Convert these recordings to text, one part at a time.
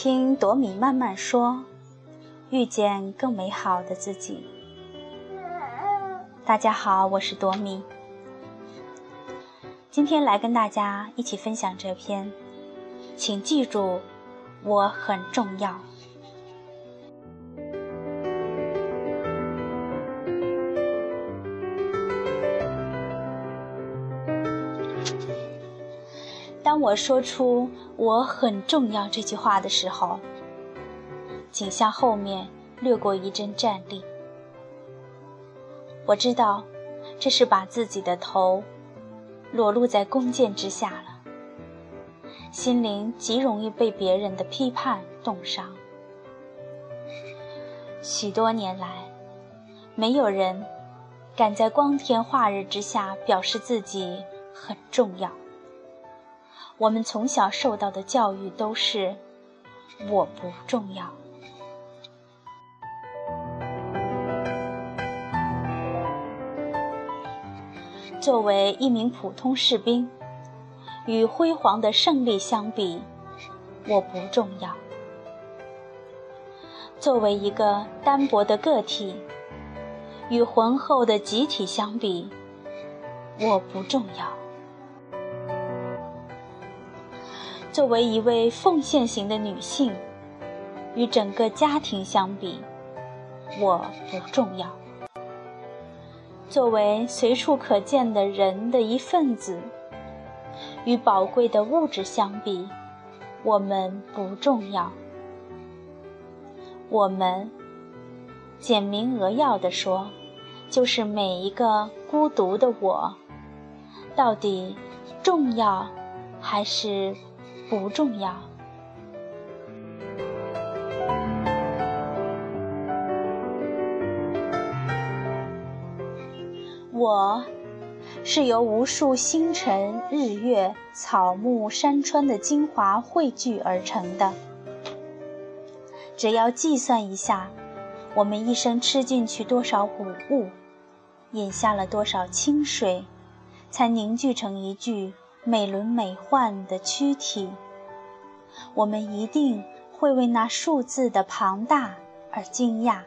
听朵米慢慢说，遇见更美好的自己。大家好，我是朵米，今天来跟大家一起分享这篇，请记住，我很重要。当我说出“我很重要”这句话的时候，请向后面掠过一阵战栗。我知道，这是把自己的头裸露在弓箭之下了，心灵极容易被别人的批判冻伤。许多年来，没有人敢在光天化日之下表示自己很重要。我们从小受到的教育都是“我不重要”。作为一名普通士兵，与辉煌的胜利相比，我不重要；作为一个单薄的个体，与浑厚的集体相比，我不重要。作为一位奉献型的女性，与整个家庭相比，我不重要；作为随处可见的人的一份子，与宝贵的物质相比，我们不重要。我们，简明扼要地说，就是每一个孤独的我，到底重要还是？不重要。我是由无数星辰、日月、草木、山川的精华汇聚而成的。只要计算一下，我们一生吃进去多少谷物，饮下了多少清水，才凝聚成一具。美轮美奂的躯体，我们一定会为那数字的庞大而惊讶。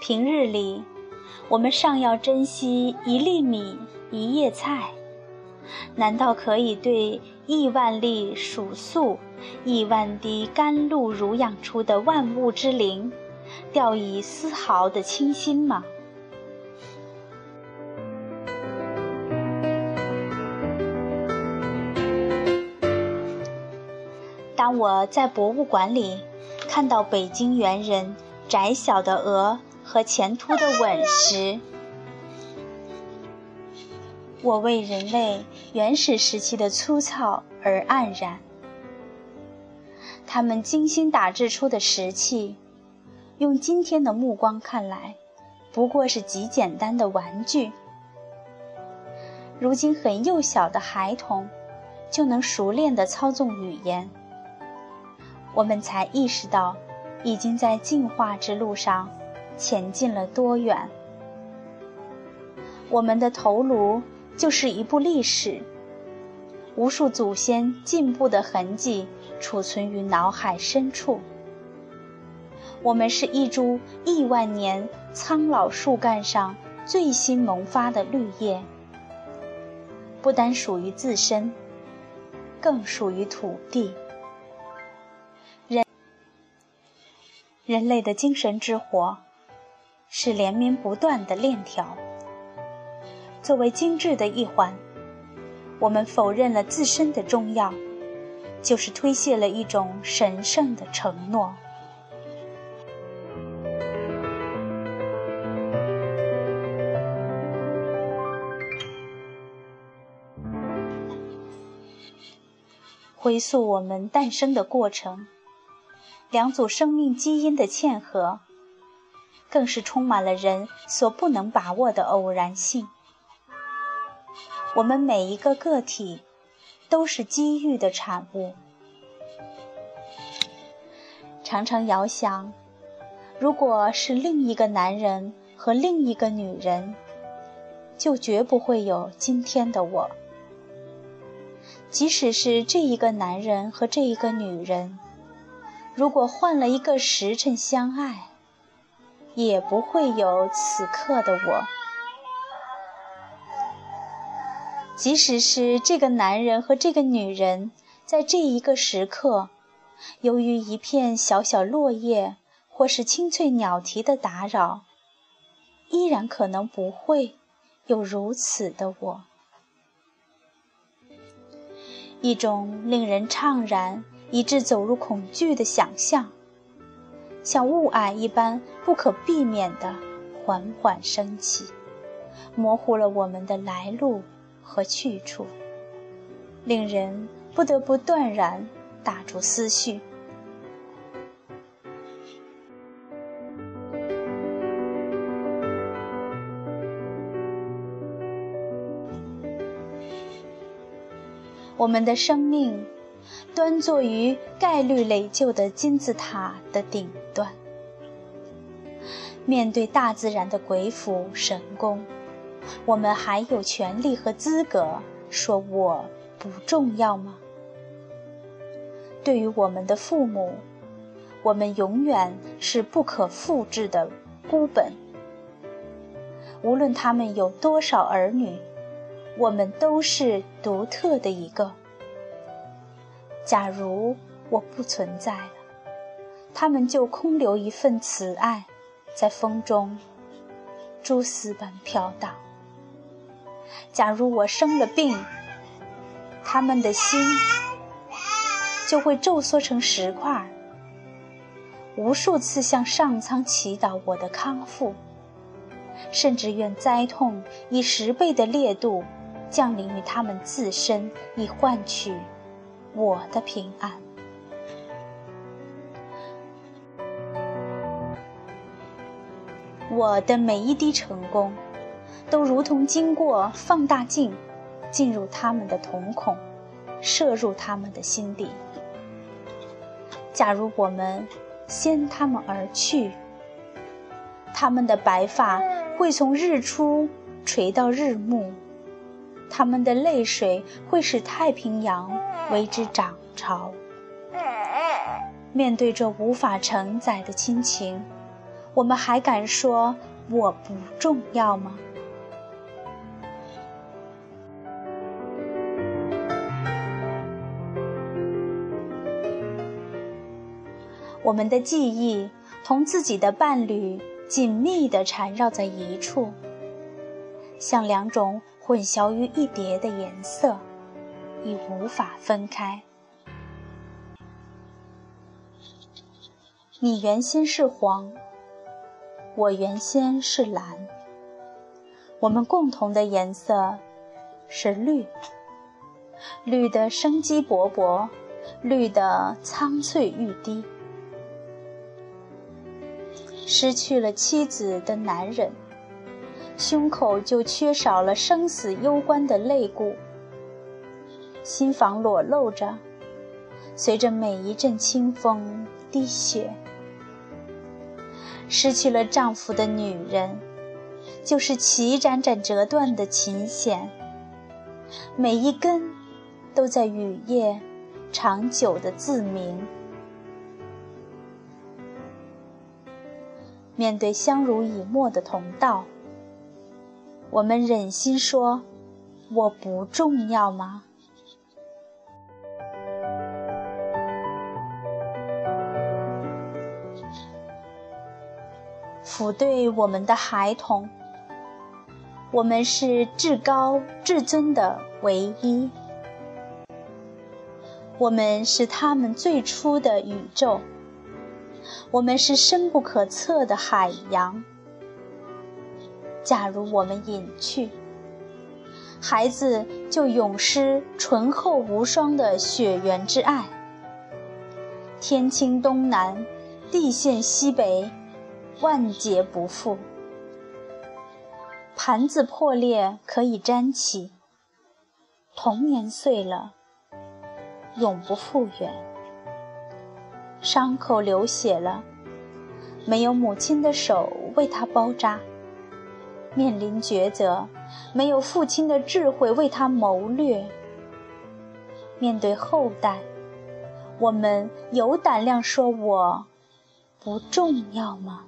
平日里，我们尚要珍惜一粒米、一叶菜，难道可以对亿万粒黍粟、亿万滴甘露濡养出的万物之灵，掉以丝毫的倾心吗？当我在博物馆里看到北京猿人窄小的额和前凸的吻时，我为人类原始时期的粗糙而黯然。他们精心打制出的石器，用今天的目光看来，不过是极简单的玩具。如今很幼小的孩童，就能熟练地操纵语言。我们才意识到，已经在进化之路上前进了多远。我们的头颅就是一部历史，无数祖先进步的痕迹储存于脑海深处。我们是一株亿万年苍老树干上最新萌发的绿叶，不单属于自身，更属于土地。人类的精神之火，是连绵不断的链条。作为精致的一环，我们否认了自身的重要，就是推卸了一种神圣的承诺。回溯我们诞生的过程。两组生命基因的嵌合，更是充满了人所不能把握的偶然性。我们每一个个体，都是机遇的产物。常常遥想，如果是另一个男人和另一个女人，就绝不会有今天的我。即使是这一个男人和这一个女人，如果换了一个时辰相爱，也不会有此刻的我。即使是这个男人和这个女人，在这一个时刻，由于一片小小落叶或是清脆鸟啼的打扰，依然可能不会有如此的我。一种令人怅然以致走入恐惧的想象，像雾霭一般不可避免地缓缓升起，模糊了我们的来路和去处，令人不得不断然打住思绪。我们的生命端坐于概率垒就的金字塔的顶端，面对大自然的鬼斧神工，我们还有权利和资格说我不重要吗？对于我们的父母，我们永远是不可复制的孤本。无论他们有多少儿女。我们都是独特的一个。假如我不存在了，他们就空留一份慈爱，在风中蛛丝般飘荡。假如我生了病，他们的心就会皱缩成石块，无数次向上苍祈祷我的康复，甚至愿灾痛以十倍的烈度。降临于他们自身，以换取我的平安。我的每一滴成功，都如同经过放大镜，进入他们的瞳孔，射入他们的心底。假如我们先他们而去，他们的白发会从日出垂到日暮。他们的泪水会使太平洋为之涨潮。面对这无法承载的亲情，我们还敢说我不重要吗？我们的记忆同自己的伴侣紧密地缠绕在一处，像两种。混淆于一叠的颜色，已无法分开。你原先是黄，我原先是蓝。我们共同的颜色是绿，绿的生机勃勃，绿的苍翠欲滴。失去了妻子的男人。胸口就缺少了生死攸关的肋骨，心房裸露着，随着每一阵清风滴血。失去了丈夫的女人，就是齐盏盏折断的琴弦，每一根都在雨夜长久的自鸣。面对相濡以沫的同道。我们忍心说我不重要吗？抚对我们的孩童，我们是至高至尊的唯一，我们是他们最初的宇宙，我们是深不可测的海洋。假如我们隐去，孩子就永失醇厚无双的血缘之爱。天倾东南，地陷西北，万劫不复。盘子破裂可以粘起，童年碎了，永不复原。伤口流血了，没有母亲的手为他包扎。面临抉择，没有父亲的智慧为他谋略。面对后代，我们有胆量说我不重要吗？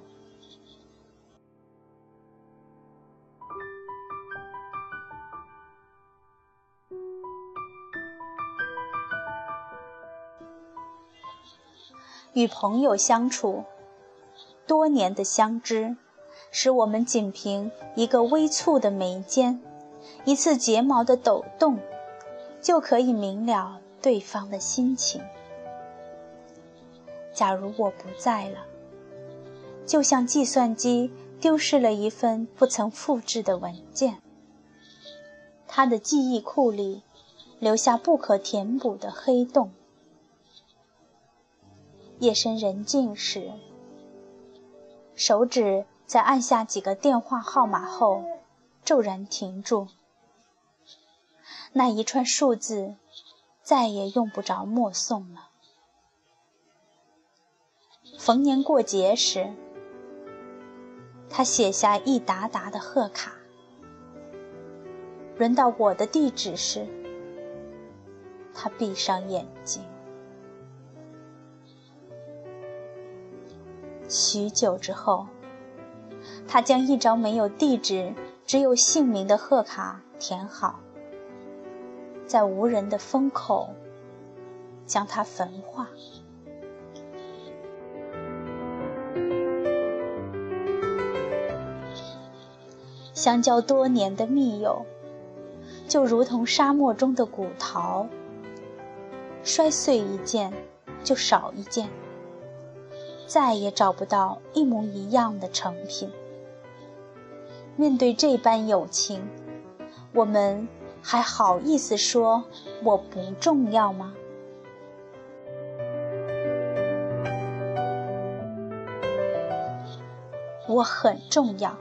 与朋友相处，多年的相知，使我们仅凭一个微蹙的眉间，一次睫毛的抖动，就可以明了对方的心情。假如我不在了，就像计算机丢失了一份不曾复制的文件，它的记忆库里留下不可填补的黑洞。夜深人静时，手指在按下几个电话号码后，骤然停住。那一串数字，再也用不着默诵了。逢年过节时，他写下一沓沓的贺卡。轮到我的地址时，他闭上眼睛。许久之后，他将一张没有地址、只有姓名的贺卡填好，在无人的风口将它焚化。相交多年的密友，就如同沙漠中的古陶，摔碎一件就少一件。再也找不到一模一样的成品。面对这般友情，我们还好意思说我不重要吗？我很重要。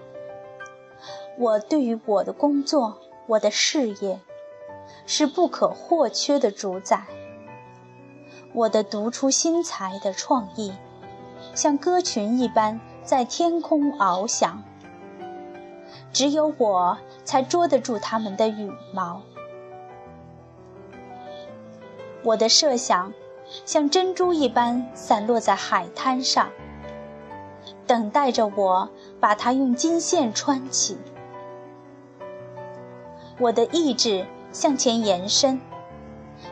我对于我的工作、我的事业，是不可或缺的主宰。我的独出心裁的创意。像歌群一般在天空翱翔，只有我才捉得住它们的羽毛。我的设想像珍珠一般散落在海滩上，等待着我把它用金线穿起。我的意志向前延伸，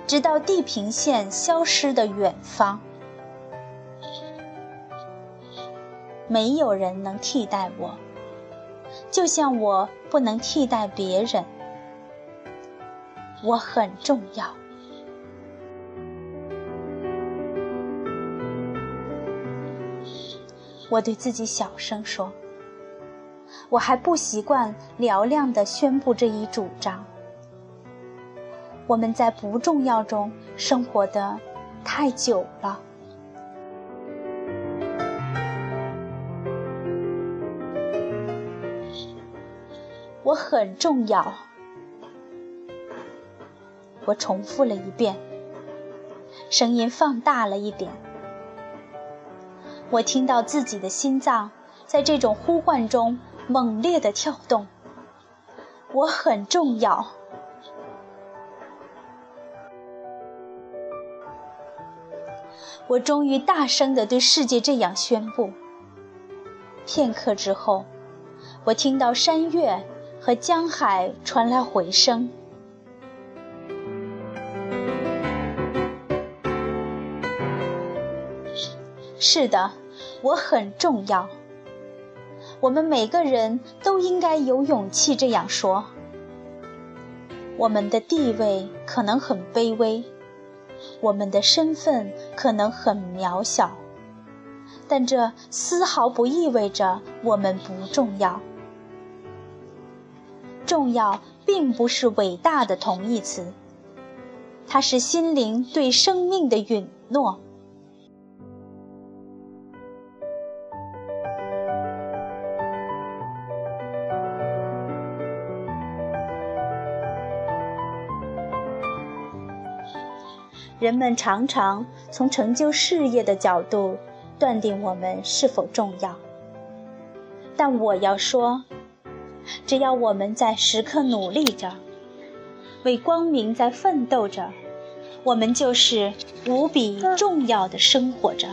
直到地平线消失的远方。没有人能替代我，就像我不能替代别人。我很重要。我对自己小声说：“我还不习惯嘹亮地宣布这一主张。我们在不重要中生活的太久了。”我很重要，我重复了一遍，声音放大了一点。我听到自己的心脏在这种呼唤中猛烈的跳动。我很重要，我终于大声的对世界这样宣布。片刻之后，我听到山岳。和江海传来回声。是的，我很重要。我们每个人都应该有勇气这样说。我们的地位可能很卑微，我们的身份可能很渺小，但这丝毫不意味着我们不重要。重要并不是伟大的同义词，它是心灵对生命的允诺。人们常常从成就事业的角度断定我们是否重要，但我要说。只要我们在时刻努力着，为光明在奋斗着，我们就是无比重要的生活着。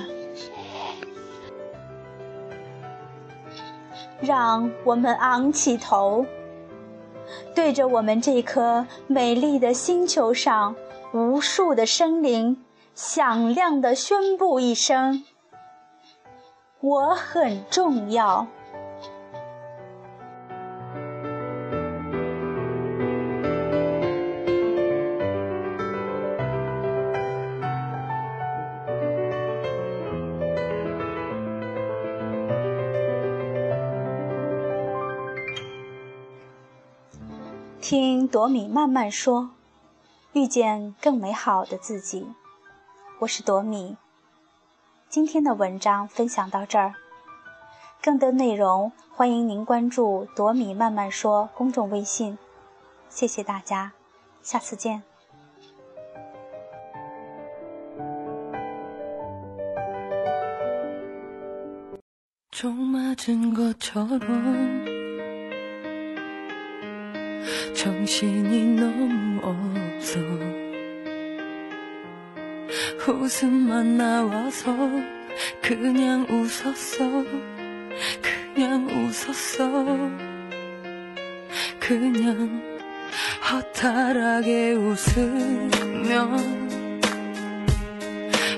让我们昂起头，对着我们这颗美丽的星球上无数的生灵，响亮地宣布一声：“我很重要。”听朵米慢慢说，遇见更美好的自己。我是朵米。今天的文章分享到这儿，更多内容欢迎您关注“朵米慢慢说”公众微信。谢谢大家，下次见。 정신이 너무 없어 웃음만 나와서 그냥 웃었어 그냥 웃었어 그냥 허탈하게 웃으면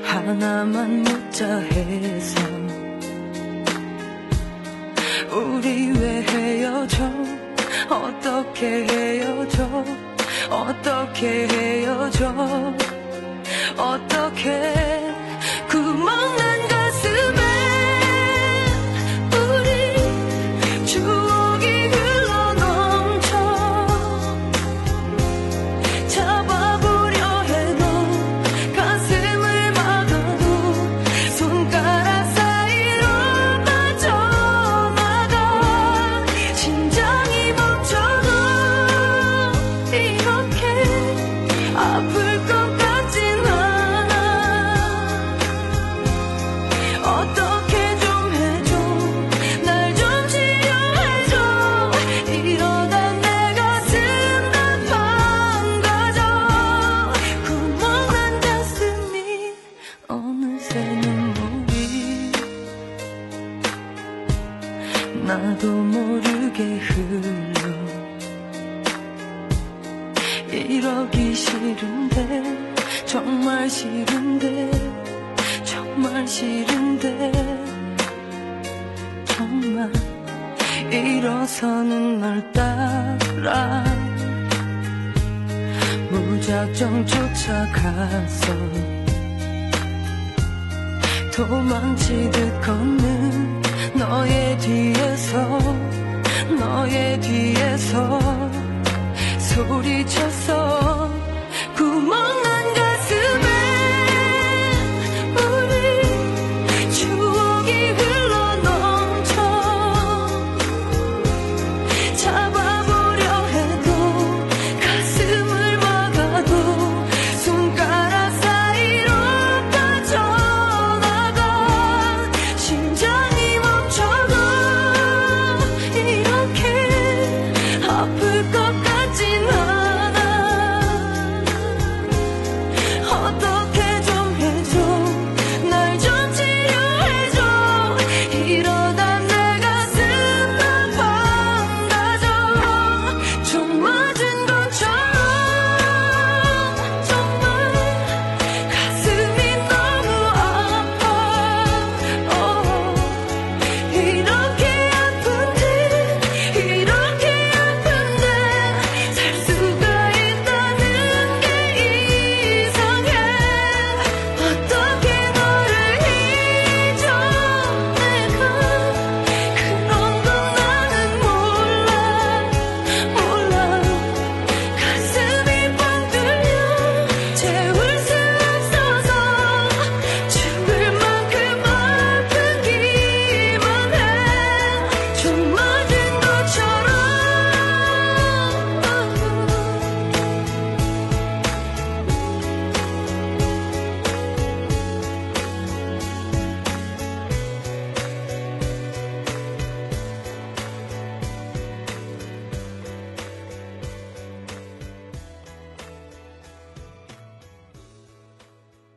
하나만 묻자 해서 우리 왜 헤어져 어떻게 헤어져? 어떻게 헤어져? 어떻게? 구멍난 뒤에서 소리쳤어